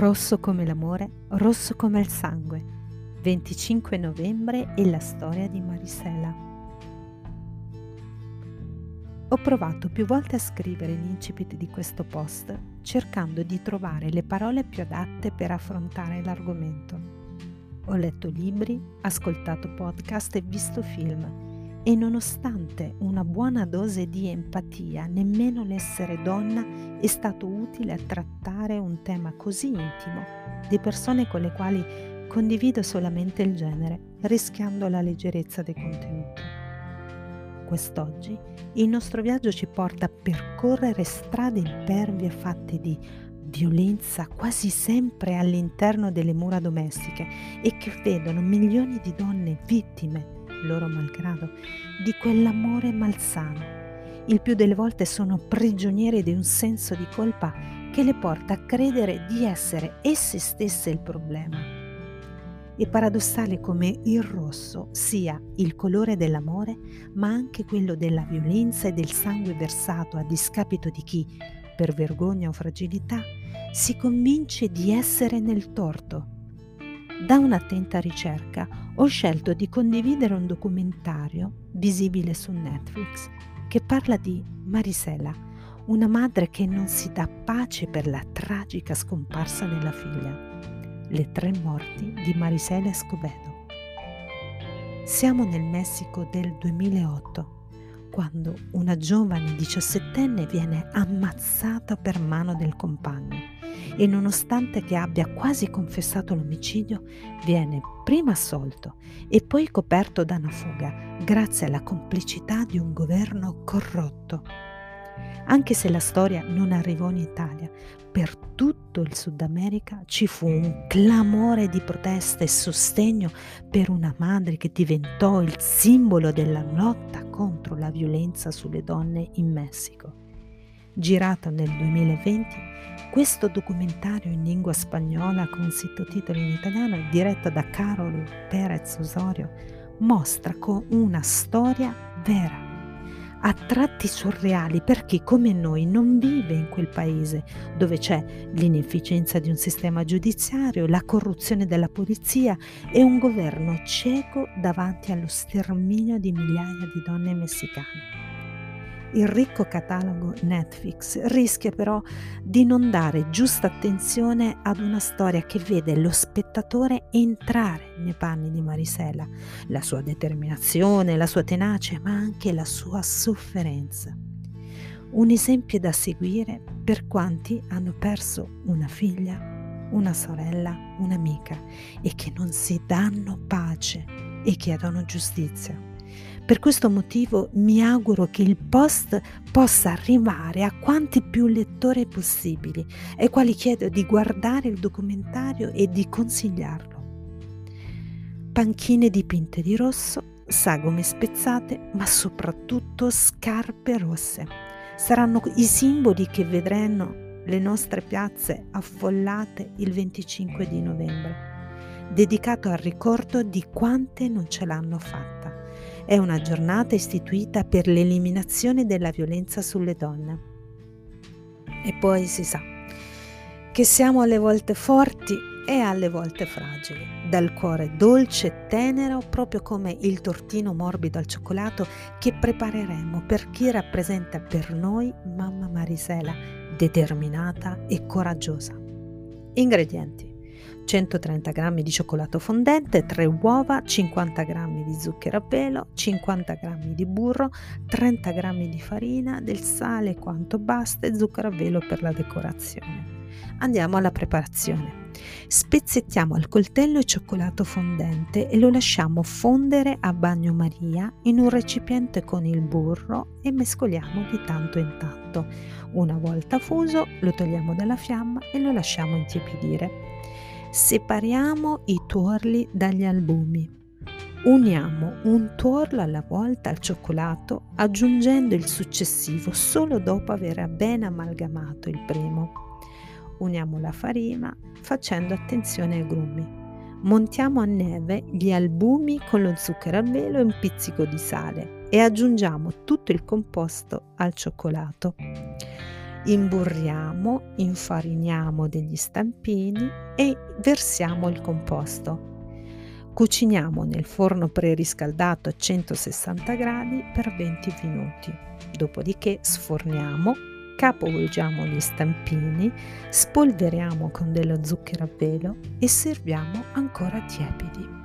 Rosso come l'amore, rosso come il sangue. 25 novembre e la storia di Marisela. Ho provato più volte a scrivere l'incipit di questo post cercando di trovare le parole più adatte per affrontare l'argomento. Ho letto libri, ascoltato podcast e visto film e nonostante una buona dose di empatia, nemmeno l'essere donna è stato utile a trattare un tema così intimo di persone con le quali condivido solamente il genere, rischiando la leggerezza dei contenuti. Quest'oggi il nostro viaggio ci porta a percorrere strade impervie fatte di violenza quasi sempre all'interno delle mura domestiche e che vedono milioni di donne vittime loro malgrado, di quell'amore malsano. Il più delle volte sono prigioniere di un senso di colpa che le porta a credere di essere esse stesse il problema. È paradossale come il rosso sia il colore dell'amore, ma anche quello della violenza e del sangue versato a discapito di chi, per vergogna o fragilità, si convince di essere nel torto da un'attenta ricerca ho scelto di condividere un documentario visibile su Netflix che parla di Marisela, una madre che non si dà pace per la tragica scomparsa della figlia. Le tre morti di Marisela Escobedo. Siamo nel Messico del 2008 quando una giovane diciassettenne viene ammazzata per mano del compagno e nonostante che abbia quasi confessato l'omicidio, viene prima assolto e poi coperto da una fuga grazie alla complicità di un governo corrotto. Anche se la storia non arrivò in Italia, per tutto il Sud America ci fu un clamore di protesta e sostegno per una madre che diventò il simbolo della lotta contro la violenza sulle donne in Messico. Girato nel 2020, questo documentario in lingua spagnola con sottotitoli in italiano, diretto da Carol Perez Osorio, mostra con una storia vera, a tratti surreali per chi come noi non vive in quel paese dove c'è l'inefficienza di un sistema giudiziario, la corruzione della polizia e un governo cieco davanti allo sterminio di migliaia di donne messicane. Il ricco catalogo Netflix rischia però di non dare giusta attenzione ad una storia che vede lo spettatore entrare nei panni di Marisela, la sua determinazione, la sua tenacia, ma anche la sua sofferenza. Un esempio da seguire per quanti hanno perso una figlia, una sorella, un'amica e che non si danno pace e chiedono giustizia. Per questo motivo mi auguro che il post possa arrivare a quanti più lettori possibili, ai quali chiedo di guardare il documentario e di consigliarlo. Panchine dipinte di rosso, sagome spezzate, ma soprattutto scarpe rosse. Saranno i simboli che vedranno le nostre piazze affollate il 25 di novembre, dedicato al ricordo di quante non ce l'hanno fatta. È una giornata istituita per l'eliminazione della violenza sulle donne. E poi si sa che siamo alle volte forti e alle volte fragili, dal cuore dolce e tenero, proprio come il tortino morbido al cioccolato che prepareremo per chi rappresenta per noi mamma Marisela, determinata e coraggiosa. Ingredienti 130 g di cioccolato fondente, 3 uova, 50 g di zucchero a pelo, 50 g di burro, 30 g di farina, del sale quanto basta e zucchero a velo per la decorazione. Andiamo alla preparazione. Spezzettiamo al coltello il cioccolato fondente e lo lasciamo fondere a bagnomaria in un recipiente con il burro e mescoliamo di tanto in tanto. Una volta fuso lo togliamo dalla fiamma e lo lasciamo intiepidire. Separiamo i tuorli dagli albumi. Uniamo un tuorlo alla volta al cioccolato aggiungendo il successivo solo dopo aver ben amalgamato il primo. Uniamo la farina facendo attenzione ai grumi. Montiamo a neve gli albumi con lo zucchero a velo e un pizzico di sale e aggiungiamo tutto il composto al cioccolato. Imburriamo, infariniamo degli stampini e versiamo il composto. Cuciniamo nel forno preriscaldato a 160 gradi per 20 minuti. Dopodiché sforniamo, capovolgiamo gli stampini, spolveriamo con dello zucchero a velo e serviamo ancora tiepidi.